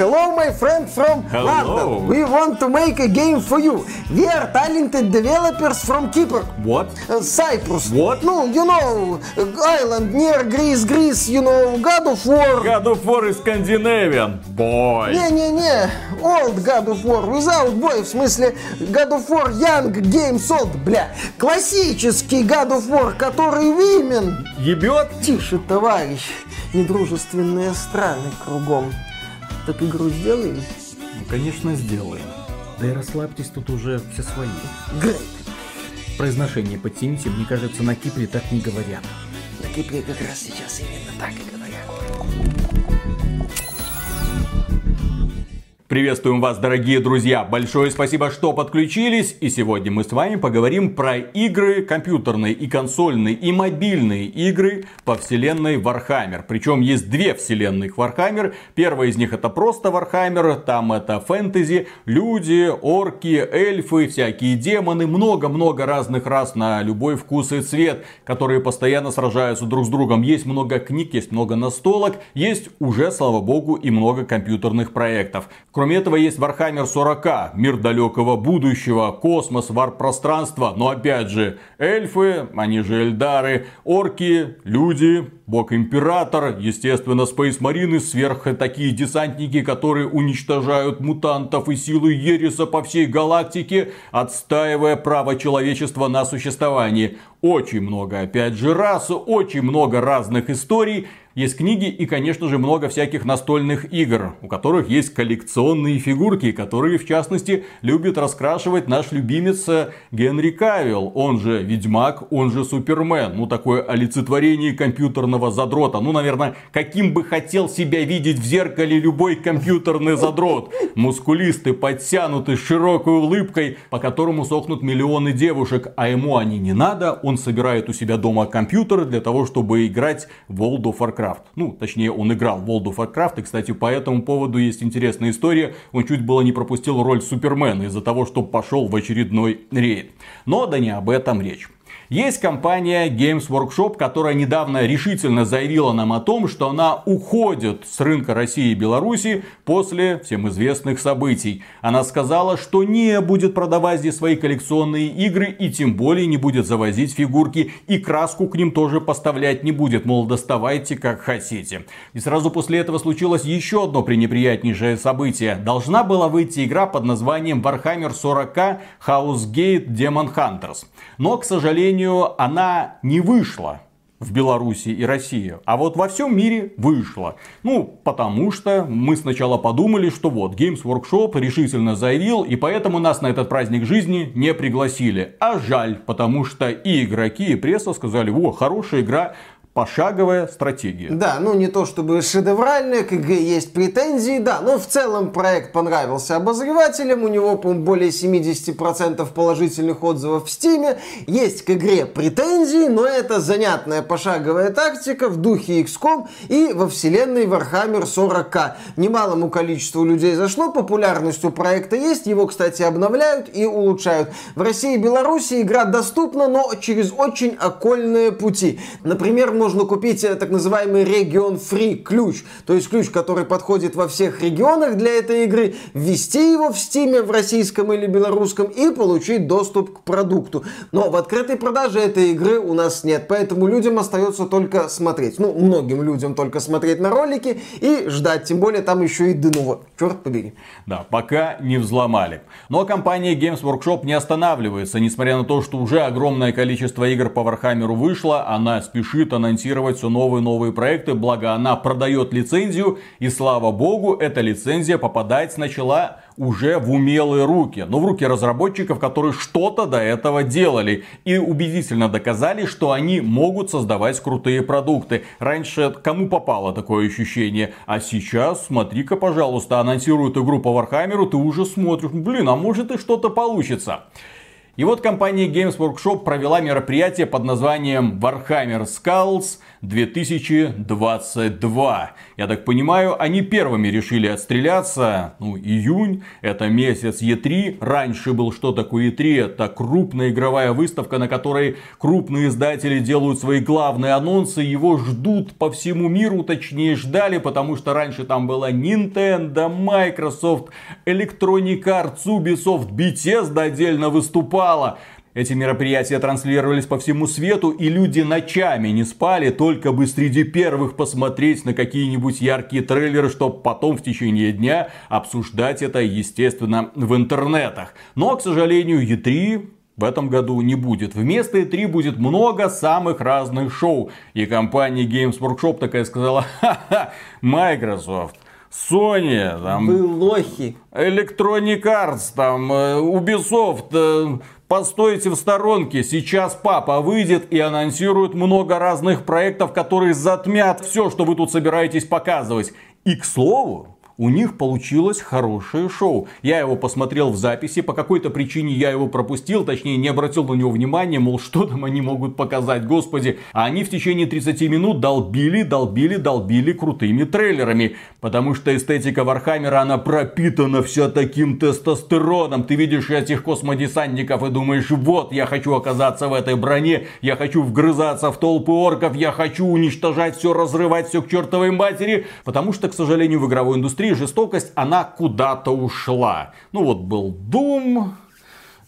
Hello, my friend from Hello. London. We want to make a game for you. We are talented developers from Kipper. What? Uh, Cyprus. What? Ну, you know, island near Greece, Greece, you know, God of War. God of War is Scandinavian. Boy. Не-не-не, old God of War, without boy, в смысле God of War Young Games Old, бля. Классический God of War, который Women. Ебет? Тише, товарищ, недружественные страны кругом. Так игру сделаем? Ну, конечно, сделаем. Да и расслабьтесь, тут уже все свои. Грейт. Произношение подтяните, мне кажется, на Кипре так не говорят. На Кипре как раз сейчас именно так и говорят. Приветствуем вас, дорогие друзья! Большое спасибо, что подключились. И сегодня мы с вами поговорим про игры компьютерные и консольные и мобильные игры по вселенной Warhammer. Причем есть две вселенных Warhammer. Первая из них это просто Warhammer. Там это фэнтези, люди, орки, эльфы, всякие демоны. Много-много разных рас на любой вкус и цвет, которые постоянно сражаются друг с другом. Есть много книг, есть много настолок. Есть уже, слава богу, и много компьютерных проектов. Кроме этого есть Warhammer 40, мир далекого будущего, космос, варп-пространство. Но опять же, эльфы, они же эльдары, орки, люди, бог-император, естественно, Space Marine, сверх такие десантники, которые уничтожают мутантов и силы Ереса по всей галактике, отстаивая право человечества на существование. Очень много, опять же, рас, очень много разных историй. Есть книги и, конечно же, много всяких настольных игр, у которых есть коллекционные фигурки, которые, в частности, любит раскрашивать наш любимец э, Генри Кавилл. Он же Ведьмак, он же Супермен. Ну, такое олицетворение компьютерного задрота. Ну, наверное, каким бы хотел себя видеть в зеркале любой компьютерный задрот. Мускулистый, подтянутый, с широкой улыбкой, по которому сохнут миллионы девушек. А ему они не надо, он собирает у себя дома компьютер для того, чтобы играть в World of Warcraft. Ну, точнее, он играл в World of Warcraft. И, кстати, по этому поводу есть интересная история. Он чуть было не пропустил роль Супермена из-за того, что пошел в очередной рейд. Но да не об этом речь. Есть компания Games Workshop, которая недавно решительно заявила нам о том, что она уходит с рынка России и Беларуси после всем известных событий. Она сказала, что не будет продавать здесь свои коллекционные игры и тем более не будет завозить фигурки и краску к ним тоже поставлять не будет. Мол, доставайте как хотите. И сразу после этого случилось еще одно пренеприятнейшее событие. Должна была выйти игра под названием Warhammer 40 Housegate Demon Hunters. Но, к сожалению, она не вышла в Беларуси и России, а вот во всем мире вышла. Ну, потому что мы сначала подумали, что вот Games Workshop решительно заявил, и поэтому нас на этот праздник жизни не пригласили. А жаль, потому что и игроки, и пресса сказали, о, хорошая игра, пошаговая стратегия. Да, ну не то чтобы шедевральная, к игре есть претензии, да, но в целом проект понравился обозревателям, у него, по более 70% положительных отзывов в Стиме, есть к игре претензии, но это занятная пошаговая тактика в духе XCOM и во вселенной Warhammer 40к. Немалому количеству людей зашло, популярность у проекта есть, его, кстати, обновляют и улучшают. В России и Беларуси игра доступна, но через очень окольные пути. Например, можно купить э, так называемый регион free ключ, то есть ключ, который подходит во всех регионах для этой игры, ввести его в стиме в российском или белорусском и получить доступ к продукту. Но в открытой продаже этой игры у нас нет, поэтому людям остается только смотреть. Ну, многим людям только смотреть на ролики и ждать, тем более там еще и Denuvo, черт побери. Да, пока не взломали. Но компания Games Workshop не останавливается, несмотря на то, что уже огромное количество игр по Warhammer вышло, она спешит, она анонсировать все новые новые проекты, благо она продает лицензию, и слава богу, эта лицензия попадать начала уже в умелые руки, но в руки разработчиков, которые что-то до этого делали и убедительно доказали, что они могут создавать крутые продукты. Раньше кому попало такое ощущение, а сейчас, смотри-ка, пожалуйста, анонсируют игру по Вархаммеру, ты уже смотришь, блин, а может и что-то получится. И вот компания Games Workshop провела мероприятие под названием Warhammer Skulls 2022. Я так понимаю, они первыми решили отстреляться. Ну, июнь, это месяц E3. Раньше был что такое E3? Это крупная игровая выставка, на которой крупные издатели делают свои главные анонсы. Его ждут по всему миру, точнее ждали, потому что раньше там была Nintendo, Microsoft, Electronic Arts, Ubisoft, Bethesda отдельно выступала. Эти мероприятия транслировались по всему свету, и люди ночами не спали, только бы среди первых посмотреть на какие-нибудь яркие трейлеры, чтобы потом в течение дня обсуждать это, естественно, в интернетах. Но, к сожалению, E3 в этом году не будет. Вместо E3 будет много самых разных шоу. И компания Games Workshop такая сказала, ха-ха, Microsoft, Sony, там, Вы лохи. Electronic Arts, там, э, Ubisoft, э, постойте в сторонке, сейчас папа выйдет и анонсирует много разных проектов, которые затмят все, что вы тут собираетесь показывать. И к слову, у них получилось хорошее шоу. Я его посмотрел в записи, по какой-то причине я его пропустил, точнее не обратил на него внимания, мол, что там они могут показать, господи. А они в течение 30 минут долбили, долбили, долбили крутыми трейлерами. Потому что эстетика Вархаммера, она пропитана вся таким тестостероном. Ты видишь этих космодесантников и думаешь, вот, я хочу оказаться в этой броне, я хочу вгрызаться в толпы орков, я хочу уничтожать все, разрывать все к чертовой матери. Потому что, к сожалению, в игровой индустрии жестокость, она куда-то ушла. Ну вот был Doom,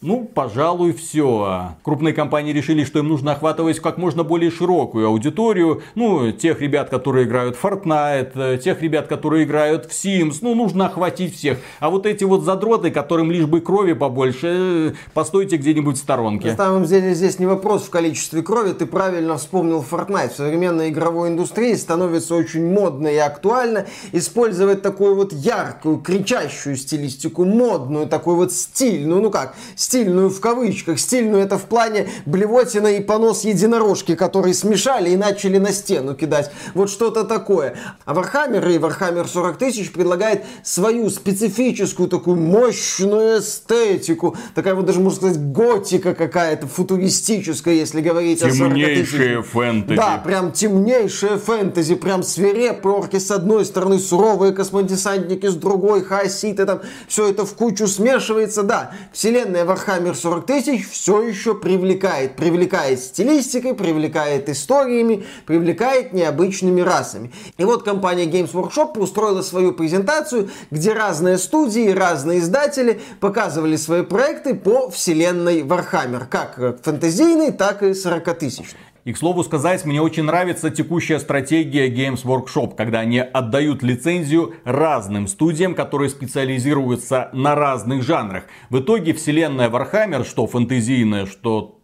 ну, пожалуй, все. Крупные компании решили, что им нужно охватывать как можно более широкую аудиторию. Ну, тех ребят, которые играют в Fortnite, э, тех ребят, которые играют в Sims. Ну, нужно охватить всех. А вот эти вот задроты, которым лишь бы крови побольше, э, постойте где-нибудь в сторонке. На самом деле здесь не вопрос в количестве крови. Ты правильно вспомнил Fortnite. В современной игровой индустрии становится очень модно и актуально использовать такую вот яркую, кричащую стилистику, модную, такой вот стильную, ну как, стильную в кавычках, стильную это в плане блевотина и понос единорожки, которые смешали и начали на стену кидать. Вот что-то такое. А Warhammer и Warhammer 40 тысяч предлагает свою специфическую такую мощную эстетику. Такая вот даже, можно сказать, готика какая-то, футуристическая, если говорить о 40 Темнейшее фэнтези. Да, прям темнейшее фэнтези, прям свирепые орки с одной стороны, суровые космодесантники с другой, хаоситы там, все это в кучу смешивается, да. Вселенная Warhammer Warhammer 40 тысяч все еще привлекает. Привлекает стилистикой, привлекает историями, привлекает необычными расами. И вот компания Games Workshop устроила свою презентацию, где разные студии, разные издатели показывали свои проекты по вселенной Warhammer. Как фэнтезийной, так и 40 тысячной. И, к слову сказать, мне очень нравится текущая стратегия Games Workshop, когда они отдают лицензию разным студиям, которые специализируются на разных жанрах. В итоге вселенная Warhammer, что фэнтезийная, что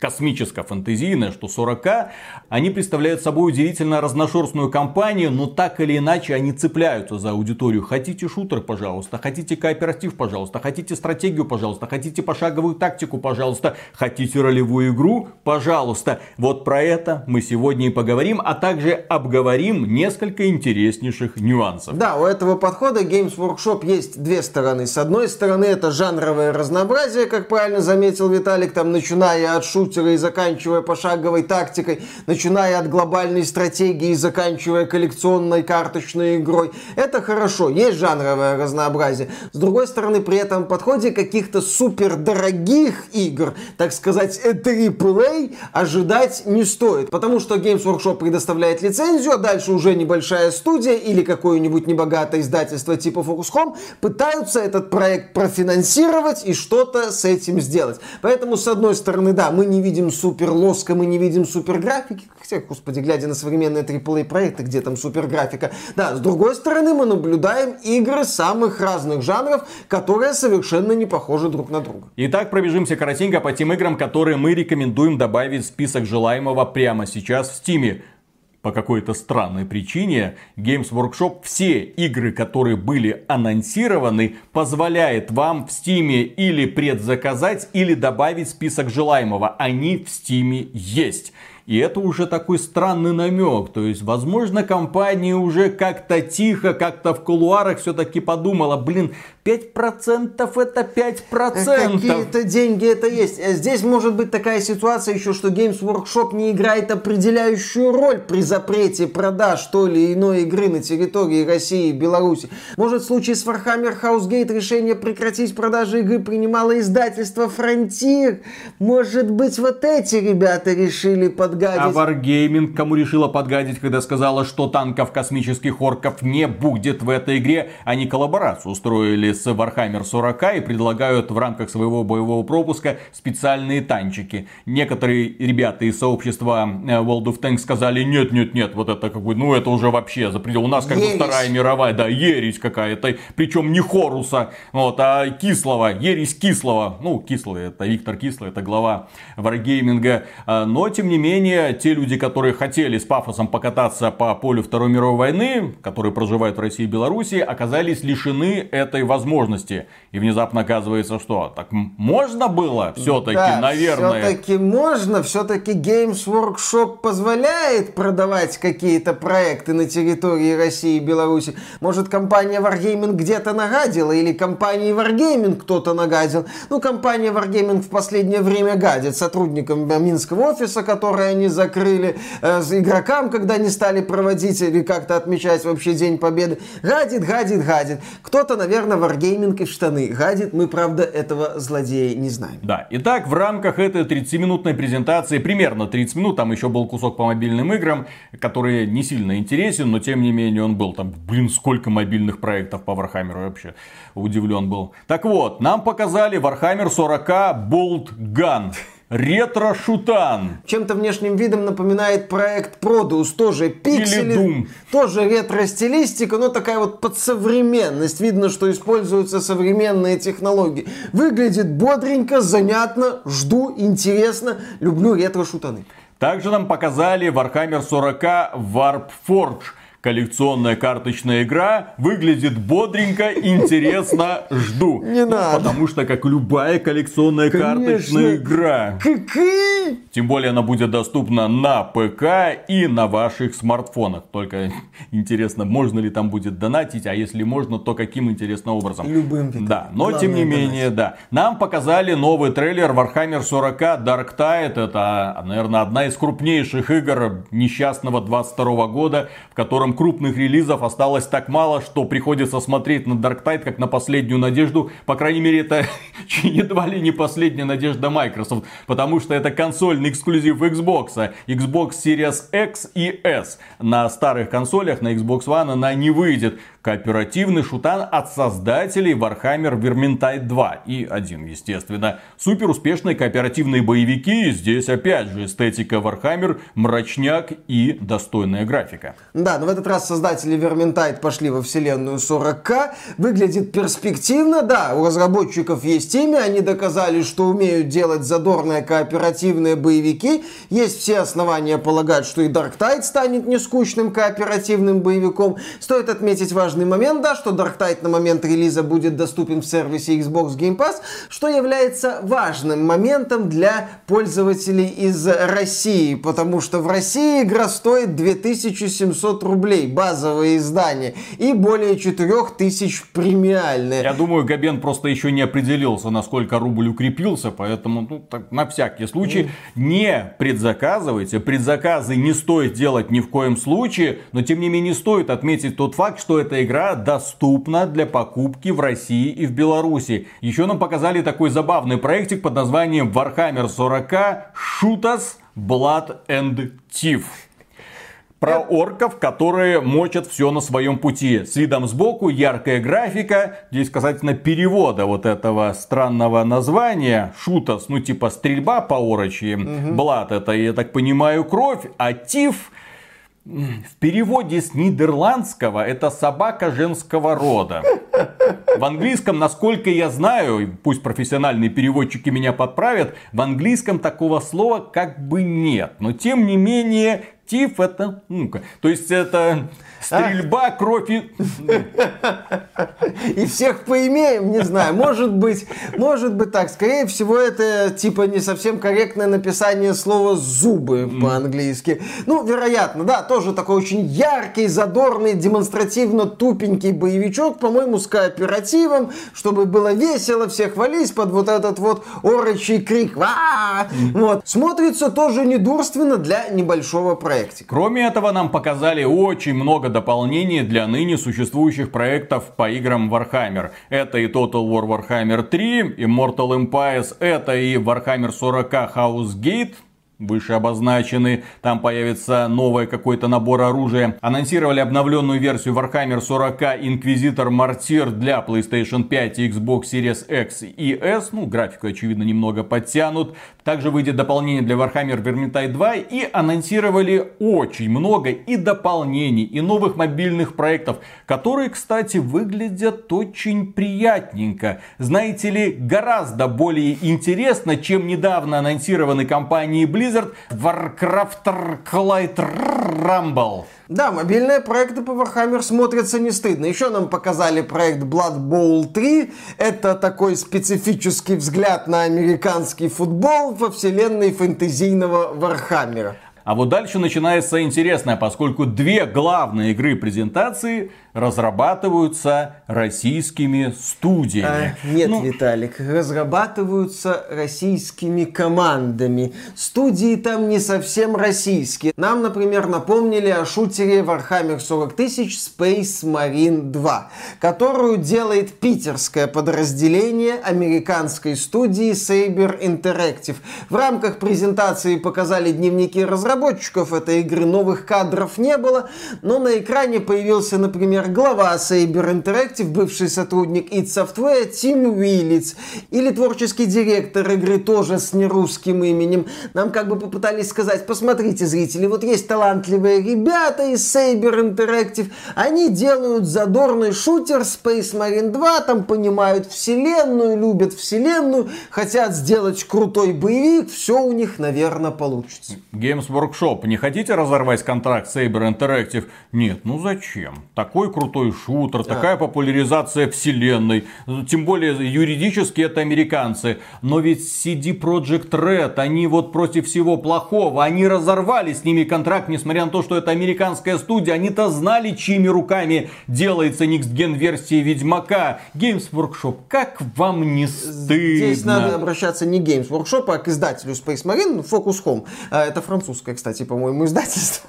космическо-фэнтезийная, что 40 они представляют собой удивительно разношерстную компанию, но так или иначе они цепляются за аудиторию. Хотите шутер, пожалуйста, хотите кооператив, пожалуйста, хотите стратегию, пожалуйста, хотите пошаговую тактику, пожалуйста, хотите ролевую игру, пожалуйста. Вот про это мы сегодня и поговорим, а также обговорим несколько интереснейших нюансов. Да, у этого подхода Games Workshop есть две стороны. С одной стороны, это жанровое разнообразие, как правильно заметил Виталик, там начиная от шутера и заканчивая пошаговой тактикой, начиная от глобальной стратегии и заканчивая коллекционной карточной игрой. Это хорошо, есть жанровое разнообразие. С другой стороны, при этом подходе каких-то супер дорогих игр, так сказать, AAA, ожидать ждать не стоит, потому что Games Workshop предоставляет лицензию, а дальше уже небольшая студия или какое-нибудь небогатое издательство типа Focus Home пытаются этот проект профинансировать и что-то с этим сделать. Поэтому, с одной стороны, да, мы не видим супер лоска, мы не видим супер графики, хотя, господи, глядя на современные AAA проекты, где там супер графика. Да, с другой стороны, мы наблюдаем игры самых разных жанров, которые совершенно не похожи друг на друга. Итак, пробежимся коротенько по тем играм, которые мы рекомендуем добавить в список желаемого прямо сейчас в Стиме. По какой-то странной причине Games Workshop все игры, которые были анонсированы, позволяет вам в Стиме или предзаказать, или добавить список желаемого. Они в Стиме есть. И это уже такой странный намек. То есть, возможно, компания уже как-то тихо, как-то в кулуарах все-таки подумала, блин, 5% это 5%. Какие-то деньги это есть. Э, здесь может быть такая ситуация еще, что Games Workshop не играет определяющую роль при запрете продаж той или иной игры на территории России и Беларуси. Может в случае с Warhammer House Gate решение прекратить продажи игры принимало издательство Frontier. Может быть вот эти ребята решили подгадить. А Wargaming кому решила подгадить, когда сказала, что танков космических орков не будет в этой игре. Они коллаборацию устроили с Warhammer 40 и предлагают в рамках своего боевого пропуска специальные танчики. Некоторые ребята из сообщества э, World of Tanks сказали, нет, нет, нет, вот это как бы, ну это уже вообще за предел. У нас как бы Вторая мировая, да, ересь какая-то. Причем не Хоруса, вот, а Кислого, ересь Кислого. Ну, Кислый, это Виктор Кислый, это глава Wargaming. А, но, тем не менее, те люди, которые хотели с пафосом покататься по полю Второй мировой войны, которые проживают в России и Беларуси, оказались лишены этой возможности возможности. И внезапно оказывается, что так можно было все-таки, да, наверное. Все-таки можно, все-таки Games Workshop позволяет продавать какие-то проекты на территории России и Беларуси. Может, компания Wargaming где-то нагадила, или компании Wargaming кто-то нагадил. Ну, компания Wargaming в последнее время гадит сотрудникам Минского офиса, которые они закрыли, э, игрокам, когда не стали проводить или как-то отмечать вообще День Победы. Гадит, гадит, гадит. Кто-то, наверное, Wargaming и в штаны гадит. Мы, правда, этого злодея не знаем. Да, итак, в рамках этой 30-минутной презентации, примерно 30 минут, там еще был кусок по мобильным играм, который не сильно интересен, но тем не менее он был. Там, блин, сколько мобильных проектов по Warhammer вообще. Удивлен был. Так вот, нам показали Warhammer 40 Bolt Gun. Ретро-шутан. Чем-то внешним видом напоминает проект Produce. Тоже пиксели, тоже ретро-стилистика, но такая вот подсовременность. Видно, что используются современные технологии. Выглядит бодренько, занятно, жду, интересно. Люблю ретро-шутаны. Также нам показали Warhammer 40 Warp Forge коллекционная карточная игра выглядит бодренько, интересно, жду. Не ну, надо. Потому что, как любая коллекционная Конечно. карточная игра. Какие? Тем более она будет доступна на ПК и на ваших смартфонах. Только интересно, можно ли там будет донатить, а если можно, то каким интересным образом. Любым. Да, но Главное тем не менее, да. Нам показали новый трейлер Warhammer 40 Dark Tide. Это, наверное, одна из крупнейших игр несчастного 22 года, в котором котором крупных релизов осталось так мало, что приходится смотреть на Dark Tide как на последнюю надежду. По крайней мере, это едва ли не последняя надежда Microsoft, потому что это консольный эксклюзив Xbox, Xbox Series X и S. На старых консолях, на Xbox One она не выйдет. Кооперативный шутан от создателей Warhammer Vermintide 2 и 1, естественно. Супер успешные кооперативные боевики. Здесь опять же эстетика Warhammer, мрачняк и достойная графика. Да, но в этот раз создатели Vermintide пошли во вселенную 40к. Выглядит перспективно, да, у разработчиков есть имя, они доказали, что умеют делать задорные кооперативные боевики. Есть все основания полагать, что и Dark Tide станет нескучным кооперативным боевиком. Стоит отметить важный важный момент, да, что Dark Tide на момент релиза будет доступен в сервисе Xbox Game Pass, что является важным моментом для пользователей из России, потому что в России игра стоит 2700 рублей, базовое издание, и более 4000 премиальное. Я думаю, Габен просто еще не определился, насколько рубль укрепился, поэтому ну, так, на всякий случай не предзаказывайте. Предзаказы не стоит делать ни в коем случае, но тем не менее стоит отметить тот факт, что это игра доступна для покупки в России и в Беларуси. Еще нам показали такой забавный проектик под названием Warhammer 40 Shooters Blood and Thief. Про орков, которые мочат все на своем пути. С видом сбоку, яркая графика. Здесь касательно перевода вот этого странного названия. Шутас, ну типа стрельба по орочи. Угу. Это, я так понимаю, кровь. А тиф в переводе с нидерландского это собака женского рода. В английском, насколько я знаю, пусть профессиональные переводчики меня подправят, в английском такого слова как бы нет. Но тем не менее, тиф это мука. То есть это Стрельба, кровь и... И всех поимеем, не знаю, может быть, может быть так. Скорее всего, это типа не совсем корректное написание слова «зубы» по-английски. Ну, вероятно, да, тоже такой очень яркий, задорный, демонстративно тупенький боевичок, по-моему, с кооперативом, чтобы было весело, все хвались под вот этот вот орочий крик. Вот. Смотрится тоже недурственно для небольшого проекта. Кроме этого, нам показали очень много дополнений для ныне существующих проектов по играм Warhammer. Это и Total War Warhammer 3, и Mortal Empires, это и Warhammer 40 House Gate, выше обозначены. Там появится новый какой-то набор оружия. Анонсировали обновленную версию Warhammer 40 Inquisitor Martyr для PlayStation 5 и Xbox Series X и S. Ну, графику, очевидно, немного подтянут. Также выйдет дополнение для Warhammer Vermintide 2 и анонсировали очень много и дополнений, и новых мобильных проектов, которые, кстати, выглядят очень приятненько. Знаете ли, гораздо более интересно, чем недавно анонсированный компанией Blizzard Blizzard Warcraft Arclight Rumble. Да, мобильные проекты по Warhammer смотрятся не стыдно. Еще нам показали проект Blood Bowl 3. Это такой специфический взгляд на американский футбол во вселенной фэнтезийного Вархаммера. А вот дальше начинается интересное, поскольку две главные игры презентации разрабатываются российскими студиями. А, нет, ну... Виталик, разрабатываются российскими командами. Студии там не совсем российские. Нам, например, напомнили о шутере Warhammer 40 тысяч Space Marine 2, которую делает питерское подразделение американской студии Saber Interactive. В рамках презентации показали дневники разработчиков этой игры, новых кадров не было, но на экране появился, например, например, глава Saber Interactive, бывший сотрудник id Software Тим Уиллиц, или творческий директор игры тоже с нерусским именем. Нам как бы попытались сказать, посмотрите, зрители, вот есть талантливые ребята из Saber Interactive, они делают задорный шутер Space Marine 2, там понимают вселенную, любят вселенную, хотят сделать крутой боевик, все у них, наверное, получится. Games Workshop, не хотите разорвать контракт Saber Interactive? Нет, ну зачем? Такой крутой шутер, да. такая популяризация вселенной. Тем более юридически это американцы. Но ведь CD Projekt Red, они вот против всего плохого. Они разорвали с ними контракт, несмотря на то, что это американская студия. Они-то знали, чьими руками делается Gen версии Ведьмака. Games Workshop, как вам не стыдно? Здесь надо обращаться не Games Workshop, а к издателю Space Marine, Focus Home. А, это французское, кстати, по-моему, издательство.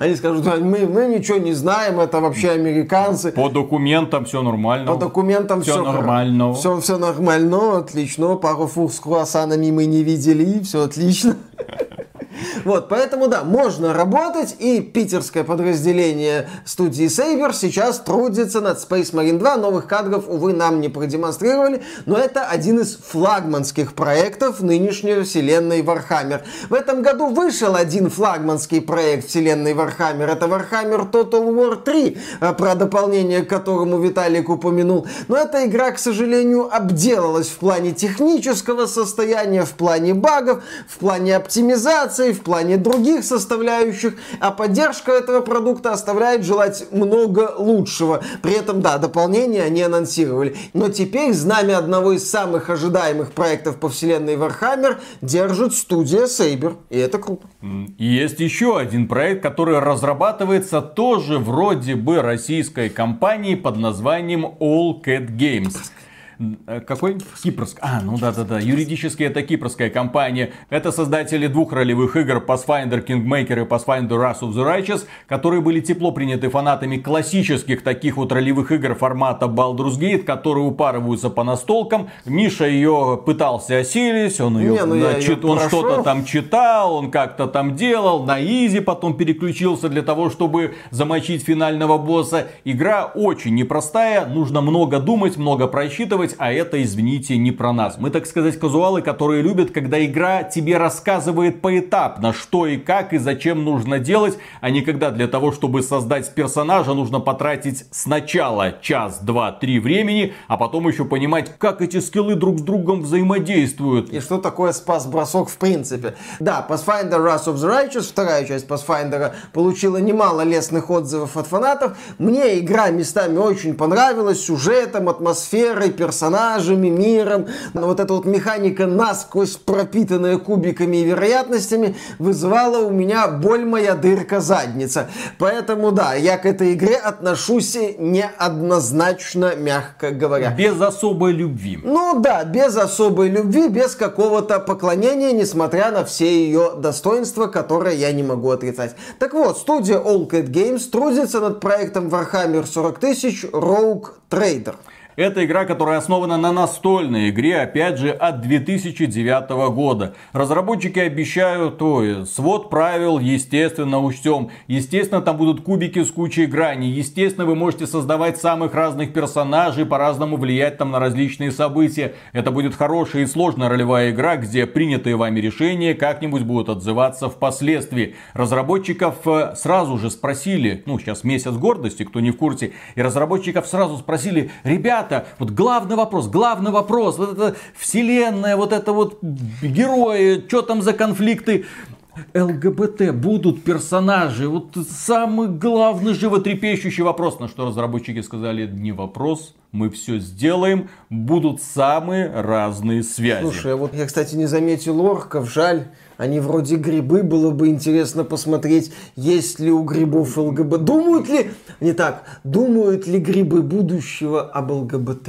Они скажут, мы, мы ничего не знаем, это вообще американцы. По документам все нормально. По документам все, все нормально. Все, все нормально, отлично. Пару фур с круассанами мы не видели, все отлично. Вот, поэтому да, можно работать, и питерское подразделение студии Saber сейчас трудится над Space Marine 2. Новых кадров, увы, нам не продемонстрировали, но это один из флагманских проектов нынешней вселенной Warhammer. В этом году вышел один флагманский проект вселенной Warhammer. Это Warhammer Total War 3, э, про дополнение к которому Виталик упомянул. Но эта игра, к сожалению, обделалась в плане технического состояния, в плане багов, в плане оптимизации, в плане других составляющих, а поддержка этого продукта оставляет желать много лучшего. При этом, да, дополнение они анонсировали. Но теперь знамя одного из самых ожидаемых проектов по вселенной Warhammer держит студия Saber. И это круто. Есть еще один проект, который разрабатывается тоже вроде бы российской компании под названием All Cat Games. Э, какой? Кипрск. А, ну да-да-да. Юридически это кипрская компания. Это создатели двух ролевых игр Pathfinder Kingmaker и Pathfinder Wrath of the Righteous, которые были тепло приняты фанатами классических таких вот ролевых игр формата Baldur's Gate, которые упарываются по настолкам. Миша ее пытался осилить, он ее, Не, ну чит, он что-то там читал, он как-то там делал, на изи потом переключился для того, чтобы замочить финального босса. Игра очень непростая, нужно много думать, много просчитывать рассказывать, а это, извините, не про нас. Мы, так сказать, казуалы, которые любят, когда игра тебе рассказывает поэтапно, что и как и зачем нужно делать, а не когда для того, чтобы создать персонажа, нужно потратить сначала час, два, три времени, а потом еще понимать, как эти скиллы друг с другом взаимодействуют. И что такое спас-бросок в принципе. Да, Pathfinder Wrath of the Righteous, вторая часть Pathfinder, получила немало лестных отзывов от фанатов. Мне игра местами очень понравилась, сюжетом, атмосферой, персонажами, миром. Но вот эта вот механика насквозь пропитанная кубиками и вероятностями вызывала у меня боль моя дырка задница. Поэтому да, я к этой игре отношусь неоднозначно, мягко говоря. Без особой любви. Ну да, без особой любви, без какого-то поклонения, несмотря на все ее достоинства, которые я не могу отрицать. Так вот, студия All Cat Games трудится над проектом Warhammer 40 тысяч Rogue Trader. Это игра, которая основана на настольной игре, опять же, от 2009 года. Разработчики обещают, ой, свод правил, естественно, учтем. Естественно, там будут кубики с кучей граней. Естественно, вы можете создавать самых разных персонажей, по-разному влиять там на различные события. Это будет хорошая и сложная ролевая игра, где принятые вами решения как-нибудь будут отзываться впоследствии. Разработчиков э, сразу же спросили, ну, сейчас месяц гордости, кто не в курсе, и разработчиков сразу спросили, ребят, ребята, вот главный вопрос, главный вопрос, вот это вселенная, вот это вот герои, что там за конфликты. ЛГБТ будут персонажи. Вот самый главный животрепещущий вопрос, на что разработчики сказали, не вопрос, мы все сделаем, будут самые разные связи. Слушай, а вот я, кстати, не заметил орков, жаль. Они вроде грибы, было бы интересно посмотреть, есть ли у грибов ЛГБТ. Думают ли, не так, думают ли грибы будущего об ЛГБТ?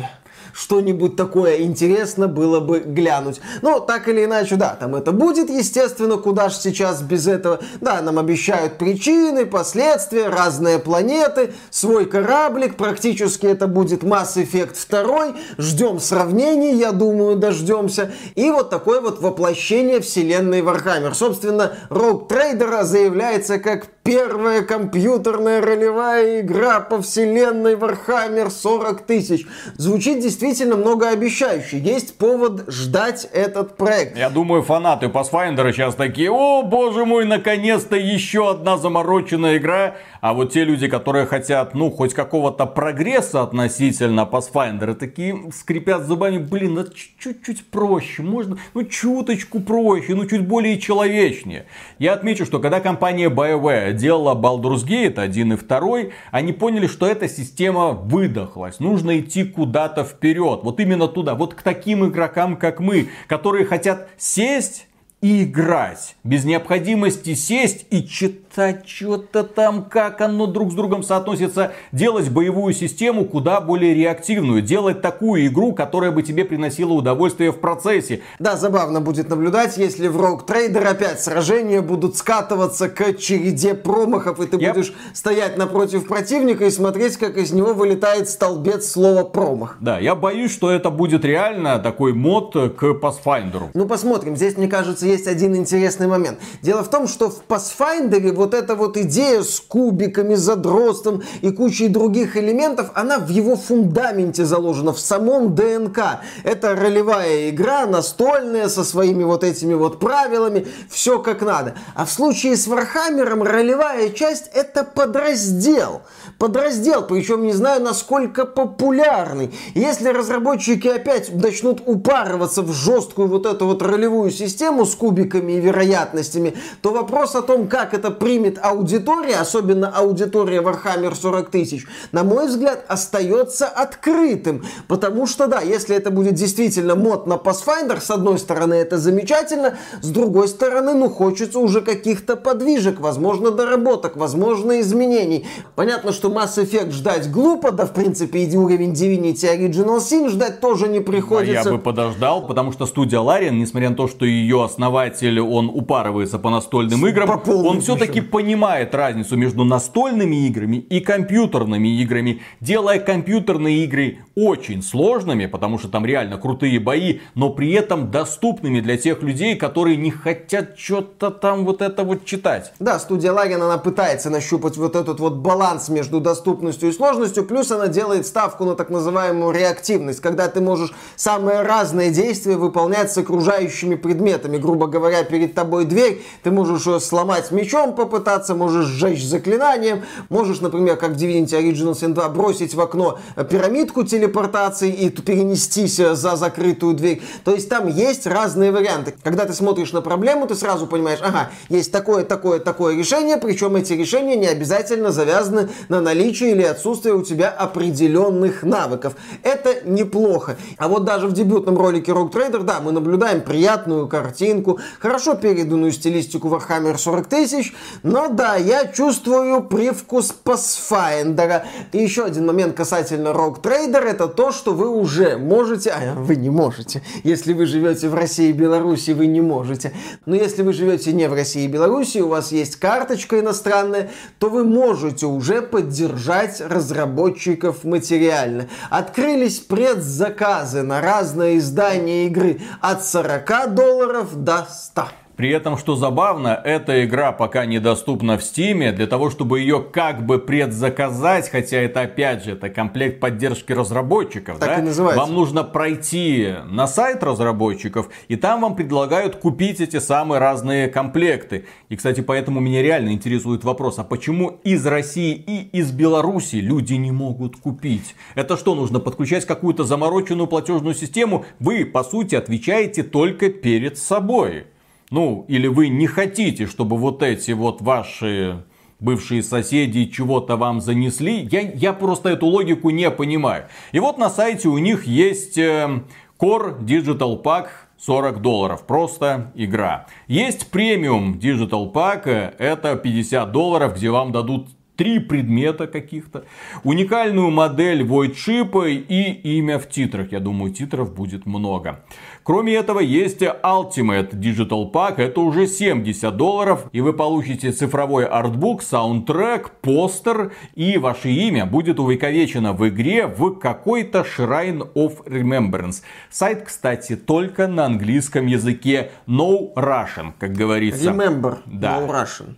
Что-нибудь такое интересно было бы глянуть. Но так или иначе, да, там это будет, естественно, куда же сейчас без этого. Да, нам обещают причины, последствия, разные планеты, свой кораблик, практически это будет Mass Effect 2, ждем сравнений, я думаю, дождемся. И вот такое вот воплощение вселенной Warhammer. Собственно, Rogue Trader заявляется как первая компьютерная ролевая игра по вселенной Warhammer 40 тысяч. Звучит действительно многообещающе. Есть повод ждать этот проект. Я думаю, фанаты Pathfinder сейчас такие, о боже мой, наконец-то еще одна замороченная игра. А вот те люди, которые хотят, ну, хоть какого-то прогресса относительно Pathfinder, такие скрипят зубами, блин, ну чуть-чуть проще, можно, ну, чуточку проще, ну, чуть более человечнее. Я отмечу, что когда компания BioWare делала Baldur's Gate 1 и 2, они поняли, что эта система выдохлась. Нужно идти куда-то вперед. Вот именно туда. Вот к таким игрокам, как мы, которые хотят сесть и играть. Без необходимости сесть и читать что-то там, как оно друг с другом соотносится. Делать боевую систему куда более реактивную. Делать такую игру, которая бы тебе приносила удовольствие в процессе. Да, забавно будет наблюдать, если в Rogue Trader опять сражения будут скатываться к череде промахов, и ты yep. будешь стоять напротив противника и смотреть, как из него вылетает столбец слова промах. Да, я боюсь, что это будет реально такой мод к Pathfinder. Ну, посмотрим. Здесь, мне кажется, есть один интересный момент. Дело в том, что в Pathfinder вот эта вот идея с кубиками, задротством и кучей других элементов, она в его фундаменте заложена, в самом ДНК. Это ролевая игра, настольная, со своими вот этими вот правилами, все как надо. А в случае с Вархаммером ролевая часть это подраздел. Подраздел, причем не знаю, насколько популярный. Если разработчики опять начнут упарываться в жесткую вот эту вот ролевую систему с кубиками и вероятностями, то вопрос о том, как это примет аудитория, особенно аудитория Warhammer 40 тысяч, на мой взгляд, остается открытым. Потому что, да, если это будет действительно мод на Pathfinder, с одной стороны, это замечательно, с другой стороны, ну, хочется уже каких-то подвижек, возможно, доработок, возможно, изменений. Понятно, что Mass Effect ждать глупо, да, в принципе, и уровень Divinity Original Sin ждать тоже не приходится. А я бы подождал, потому что студия Larian, несмотря на то, что ее основа основатель, он упарывается по настольным играм, он все-таки понимает разницу между настольными играми и компьютерными играми, делая компьютерные игры очень сложными, потому что там реально крутые бои, но при этом доступными для тех людей, которые не хотят что-то там вот это вот читать. Да, студия Лагин, она пытается нащупать вот этот вот баланс между между доступностью и сложностью, плюс она делает ставку на так называемую реактивность, когда ты можешь самые разные действия выполнять с окружающими предметами. Грубо говоря, перед тобой дверь, ты можешь ее сломать мечом попытаться, можешь сжечь заклинанием, можешь, например, как в Divinity Original Sin 2, бросить в окно пирамидку телепортации и перенестись за закрытую дверь. То есть там есть разные варианты. Когда ты смотришь на проблему, ты сразу понимаешь, ага, есть такое, такое, такое решение, причем эти решения не обязательно завязаны на наличие или отсутствие у тебя определенных навыков. Это неплохо. А вот даже в дебютном ролике Rogue Trader, да, мы наблюдаем приятную картинку, хорошо переданную стилистику Warhammer 40 тысяч, но да, я чувствую привкус Pathfinder. И еще один момент касательно Rogue Trader, это то, что вы уже можете, а вы не можете, если вы живете в России и Беларуси, вы не можете. Но если вы живете не в России и Беларуси, у вас есть карточка иностранная, то вы можете уже поддержать разработчиков материально. Открылись предзаказы на разные издания игры от 40 долларов до 100. При этом, что забавно, эта игра пока недоступна в Стиме. Для того, чтобы ее как бы предзаказать, хотя это опять же, это комплект поддержки разработчиков. Так да? и называется. Вам нужно пройти на сайт разработчиков, и там вам предлагают купить эти самые разные комплекты. И, кстати, поэтому меня реально интересует вопрос, а почему из России и из Беларуси люди не могут купить? Это что, нужно подключать какую-то замороченную платежную систему? Вы, по сути, отвечаете только перед собой. Ну, или вы не хотите, чтобы вот эти вот ваши бывшие соседи чего-то вам занесли. Я, я просто эту логику не понимаю. И вот на сайте у них есть э, Core Digital Pack 40 долларов. Просто игра. Есть премиум Digital Pack. э, Это 50 долларов, где вам дадут три предмета каких-то, уникальную модель Void Chip и имя в титрах. Я думаю, титров будет много. Кроме этого, есть Ultimate Digital Pack, это уже 70 долларов, и вы получите цифровой артбук, саундтрек, постер, и ваше имя будет увековечено в игре в какой-то Shrine of Remembrance. Сайт, кстати, только на английском языке, no Russian, как говорится. Remember, Да. no Russian.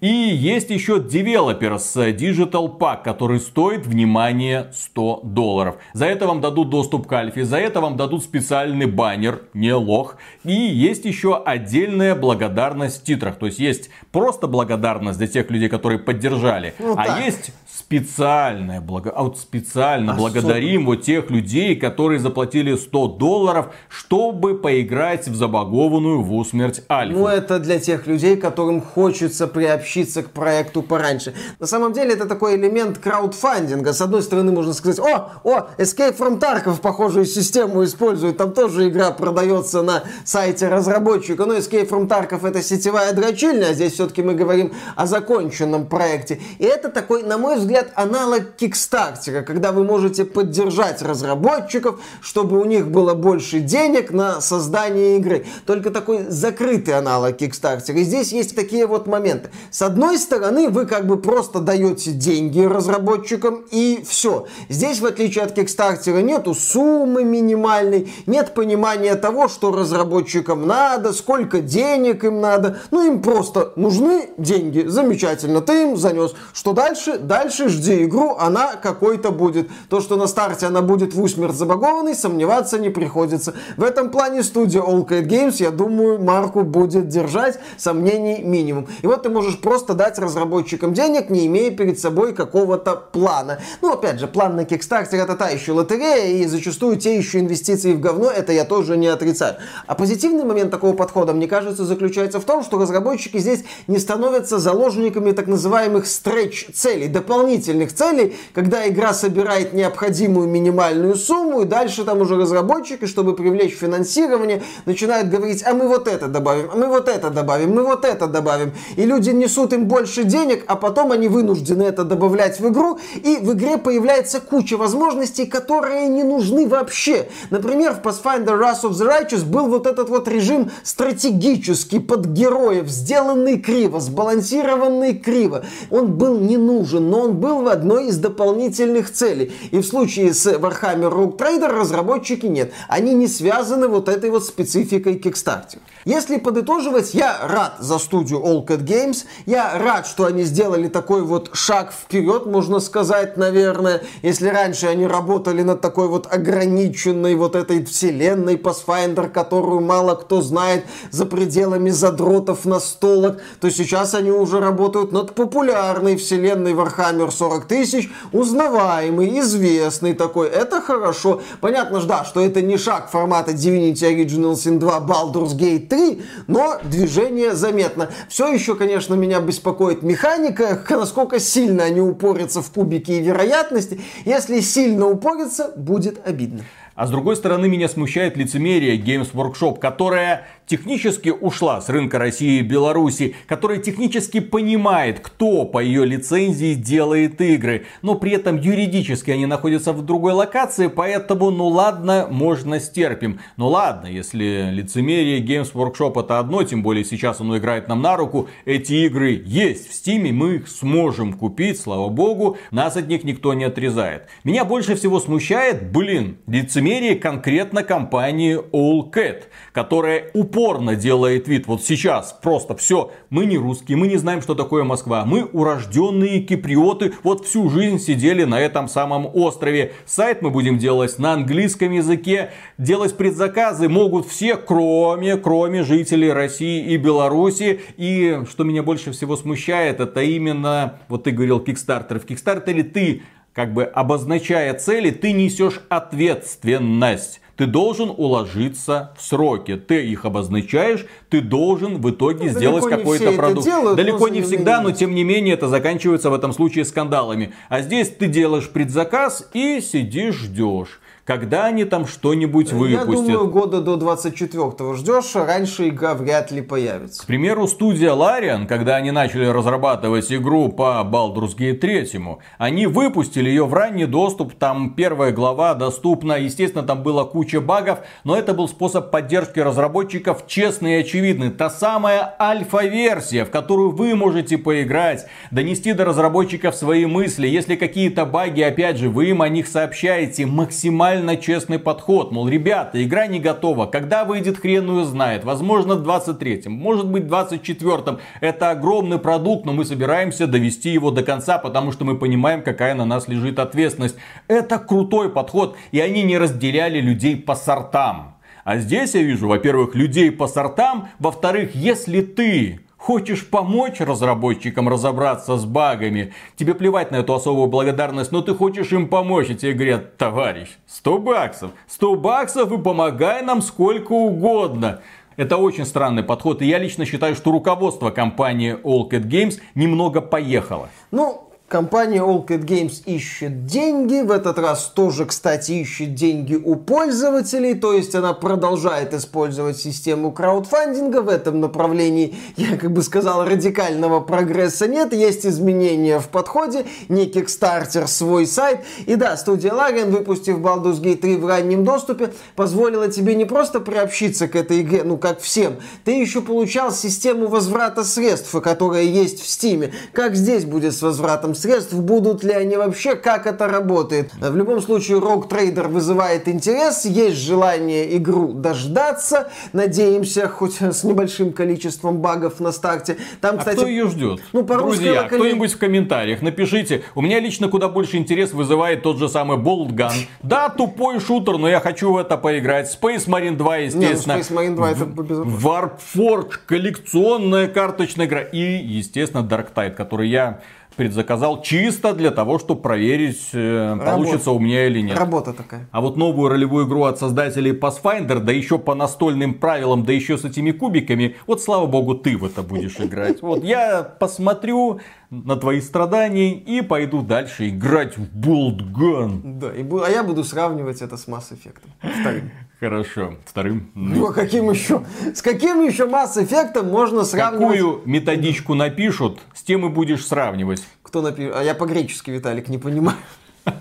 И есть еще Developers Digital Pack, который стоит, внимание, 100 долларов. За это вам дадут доступ к альфе, за это вам дадут специальный баннер, не лох. И есть еще отдельная благодарность в титрах. То есть есть просто благодарность для тех людей, которые поддержали. Ну а так. есть специальная благо... а вот специально А благодарим вот тех людей, которые заплатили 100 долларов, чтобы поиграть в забагованную в усмерть альфу. Ну, это для тех людей, которым хочется приобщиться к проекту пораньше. На самом деле, это такой элемент краудфандинга. С одной стороны, можно сказать, о, о, Escape from Tarkov похожую систему использует. Там тоже игра продается на сайте разработчика. Но Escape from Tarkov это сетевая дрочильня, а здесь все-таки мы говорим о законченном проекте. И это такой, на мой взгляд, аналог Кикстартера, когда вы можете поддержать разработчиков, чтобы у них было больше денег на создание игры. Только такой закрытый аналог Кикстартера. И здесь есть такие вот моменты. С одной стороны, вы как бы просто даете деньги разработчикам и все. Здесь, в отличие от Кикстартера, нету суммы минимальной, нет понимания того, что разработчикам надо, сколько денег им надо. Ну, им просто нужны деньги. Замечательно, ты им занес. Что дальше? Дальше жди игру, она какой-то будет. То, что на старте она будет в усмерть забагованной, сомневаться не приходится. В этом плане студия All Cat Games, я думаю, марку будет держать, сомнений минимум. И вот ты можешь просто дать разработчикам денег, не имея перед собой какого-то плана. Ну, опять же, план на Kickstarter это та еще лотерея, и зачастую те еще инвестиции в говно, это я тоже не отрицаю. А позитивный момент такого подхода, мне кажется, заключается в том, что разработчики здесь не становятся заложниками так называемых стретч-целей, дополнительных целей, когда игра собирает необходимую минимальную сумму, и дальше там уже разработчики, чтобы привлечь финансирование, начинают говорить, а мы вот это добавим, а мы вот это добавим, мы вот это добавим. И люди несут им больше денег, а потом они вынуждены это добавлять в игру, и в игре появляется куча возможностей, которые не нужны вообще. Например, в Pathfinder Wrath of the Righteous был вот этот вот режим стратегический под героев, сделанный криво, сбалансированный криво. Он был не нужен, но он был в одной из дополнительных целей. И в случае с Warhammer Rogue Trader разработчики нет. Они не связаны вот этой вот спецификой Kickstarter. Если подытоживать, я рад за студию All Cat Games. Я рад, что они сделали такой вот шаг вперед, можно сказать, наверное. Если раньше они работали над такой вот ограниченной вот этой вселенной Pathfinder, которую мало кто знает за пределами задротов настолок, то сейчас они уже работают над популярной вселенной Warhammer 40 тысяч, узнаваемый, известный такой. Это хорошо. Понятно же, да, что это не шаг формата Divinity Original Sin 2 Baldur's Gate 3, но движение заметно. Все еще, конечно, меня беспокоит механика, насколько сильно они упорятся в кубики и вероятности. Если сильно упорятся, будет обидно. А с другой стороны, меня смущает лицемерие Games Workshop, которая технически ушла с рынка России и Беларуси, которая технически понимает, кто по ее лицензии делает игры, но при этом юридически они находятся в другой локации, поэтому, ну ладно, можно стерпим. Ну ладно, если лицемерие Games Workshop это одно, тем более сейчас оно играет нам на руку, эти игры есть в Стиме, мы их сможем купить, слава богу, нас от них никто не отрезает. Меня больше всего смущает, блин, лицемерие конкретно компании All Cat, которая упорно упорно делает вид, вот сейчас просто все, мы не русские, мы не знаем, что такое Москва, мы урожденные киприоты, вот всю жизнь сидели на этом самом острове. Сайт мы будем делать на английском языке, делать предзаказы могут все, кроме, кроме жителей России и Беларуси. И что меня больше всего смущает, это именно, вот ты говорил, Kickstarter. В Kickstarter ты как бы обозначая цели, ты несешь ответственность ты должен уложиться в сроки. Ты их обозначаешь, ты должен в итоге ну, сделать какой-то продукт. Делают, далеко не всегда, но тем не менее это заканчивается в этом случае скандалами. А здесь ты делаешь предзаказ и сидишь ждешь когда они там что-нибудь выпустят. Я думаю, года до 24-го ждешь, а раньше игра вряд ли появится. К примеру, студия Larian, когда они начали разрабатывать игру по Baldur's Gate 3, они выпустили ее в ранний доступ, там первая глава доступна, естественно, там была куча багов, но это был способ поддержки разработчиков честный и очевидный. Та самая альфа-версия, в которую вы можете поиграть, донести до разработчиков свои мысли. Если какие-то баги, опять же, вы им о них сообщаете максимально максимально честный подход. Мол, ребята, игра не готова. Когда выйдет, хрен ее знает. Возможно, в 23-м, может быть, в 24-м. Это огромный продукт, но мы собираемся довести его до конца, потому что мы понимаем, какая на нас лежит ответственность. Это крутой подход, и они не разделяли людей по сортам. А здесь я вижу, во-первых, людей по сортам, во-вторых, если ты Хочешь помочь разработчикам разобраться с багами? Тебе плевать на эту особую благодарность, но ты хочешь им помочь. И тебе говорят, товарищ, 100 баксов. 100 баксов и помогай нам сколько угодно. Это очень странный подход, и я лично считаю, что руководство компании All Cat Games немного поехало. Ну, Компания Allcat Games ищет деньги, в этот раз тоже, кстати, ищет деньги у пользователей, то есть она продолжает использовать систему краудфандинга в этом направлении. Я как бы сказал, радикального прогресса нет, есть изменения в подходе, не Kickstarter, свой сайт. И да, студия Larian, выпустив Baldur's Gate 3 в раннем доступе, позволила тебе не просто приобщиться к этой игре, ну как всем, ты еще получал систему возврата средств, которая есть в Steam. Как здесь будет с возвратом средств, будут ли они вообще, как это работает. В любом случае, Rogue Trader вызывает интерес, есть желание игру дождаться, надеемся, хоть с небольшим количеством багов на старте. Там, а кстати, кто ее ждет? Ну, Друзья, локали... кто-нибудь в комментариях напишите. У меня лично куда больше интерес вызывает тот же самый Bolt Gun. Да, тупой шутер, но я хочу в это поиграть. Space Marine 2, естественно. Не, ну, Space Marine 2 это безопасно. Warforged, коллекционная карточная игра. И, естественно, Dark Tide, который я предзаказал чисто для того, чтобы проверить, э, получится у меня или нет. Работа такая. А вот новую ролевую игру от создателей Pathfinder, да еще по настольным правилам, да еще с этими кубиками, вот слава богу, ты в это будешь играть. Вот я посмотрю на твои страдания и пойду дальше играть в Bolt Gun. Да, и, а я буду сравнивать это с Mass Effect. Вторым. Хорошо, вторым. Ну, а каким еще? С каким еще Mass Effect можно сравнивать? Какую методичку напишут, с тем и будешь сравнивать. Кто напишет? А я по-гречески, Виталик, не понимаю.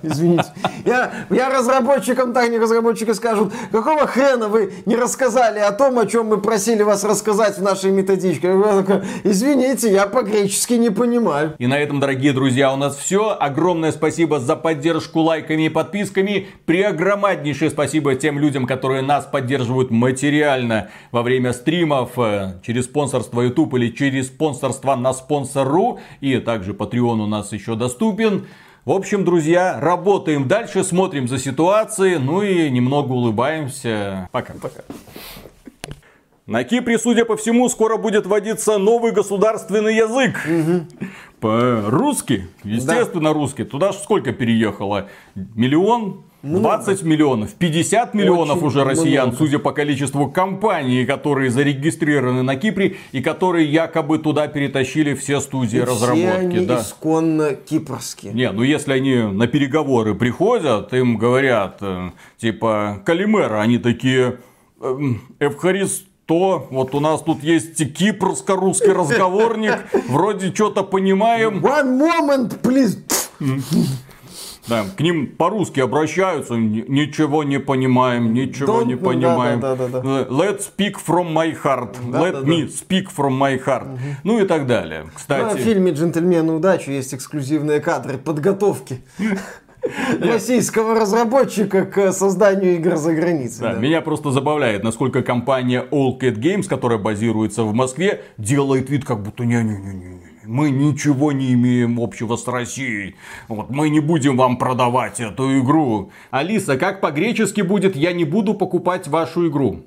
Извините. Я, я разработчикам, тайне разработчики скажут, какого хрена вы не рассказали о том, о чем мы просили вас рассказать в нашей методичке. Я такой, Извините, я по-гречески не понимаю. И на этом, дорогие друзья, у нас все. Огромное спасибо за поддержку лайками и подписками. Преогромаднейшее спасибо тем людям, которые нас поддерживают материально во время стримов э, через спонсорство YouTube или через спонсорство на спонсору. И также Patreon у нас еще доступен. В общем, друзья, работаем дальше, смотрим за ситуацией, ну и немного улыбаемся. Пока. Пока. На Кипре, судя по всему, скоро будет вводиться новый государственный язык. Угу. По-русски, естественно, да. русский. Туда ж сколько переехало? Миллион? 20 много. миллионов, 50 миллионов Очень уже россиян, много. судя по количеству компаний, которые зарегистрированы на Кипре и которые якобы туда перетащили все студии и разработки. Все они да. исконно кипрские. Не, ну если они на переговоры приходят, им говорят, э, типа, Калимера, они такие, «Эм, Эвхарист то вот у нас тут есть кипрско-русский разговорник, вроде что-то понимаем. One moment, please. Да, к ним по-русски обращаются, ничего не понимаем, ничего Don't, не понимаем. Да, да, да, да. Let's speak from my heart. Да, Let да, me да. speak from my heart. Угу. Ну и так далее. Кстати. Ну, в фильме «Джентльмены удачи» есть эксклюзивные кадры подготовки российского разработчика к созданию игр за границей. Да, да. Меня просто забавляет, насколько компания All Cat Games, которая базируется в Москве, делает вид, как будто не-не-не-не мы ничего не имеем общего с Россией. Вот мы не будем вам продавать эту игру. Алиса, как по-гречески будет «я не буду покупать вашу игру»?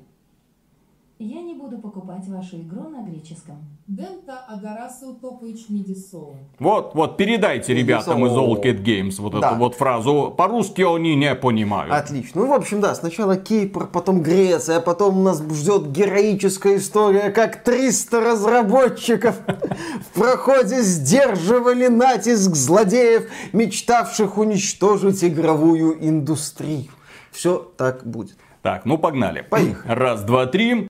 Буду покупать вашу игру на греческом. Дента Агарасу Топович Мидисоу. Вот, вот, передайте ребятам из All Cat Games вот да. эту вот фразу. По-русски они не понимают. Отлично. Ну, в общем, да, сначала Кипр, потом Греция, а потом нас ждет героическая история, как 300 разработчиков в проходе сдерживали натиск злодеев, мечтавших уничтожить игровую индустрию. Все так будет. Так, ну погнали. Поехали. Раз, два, три.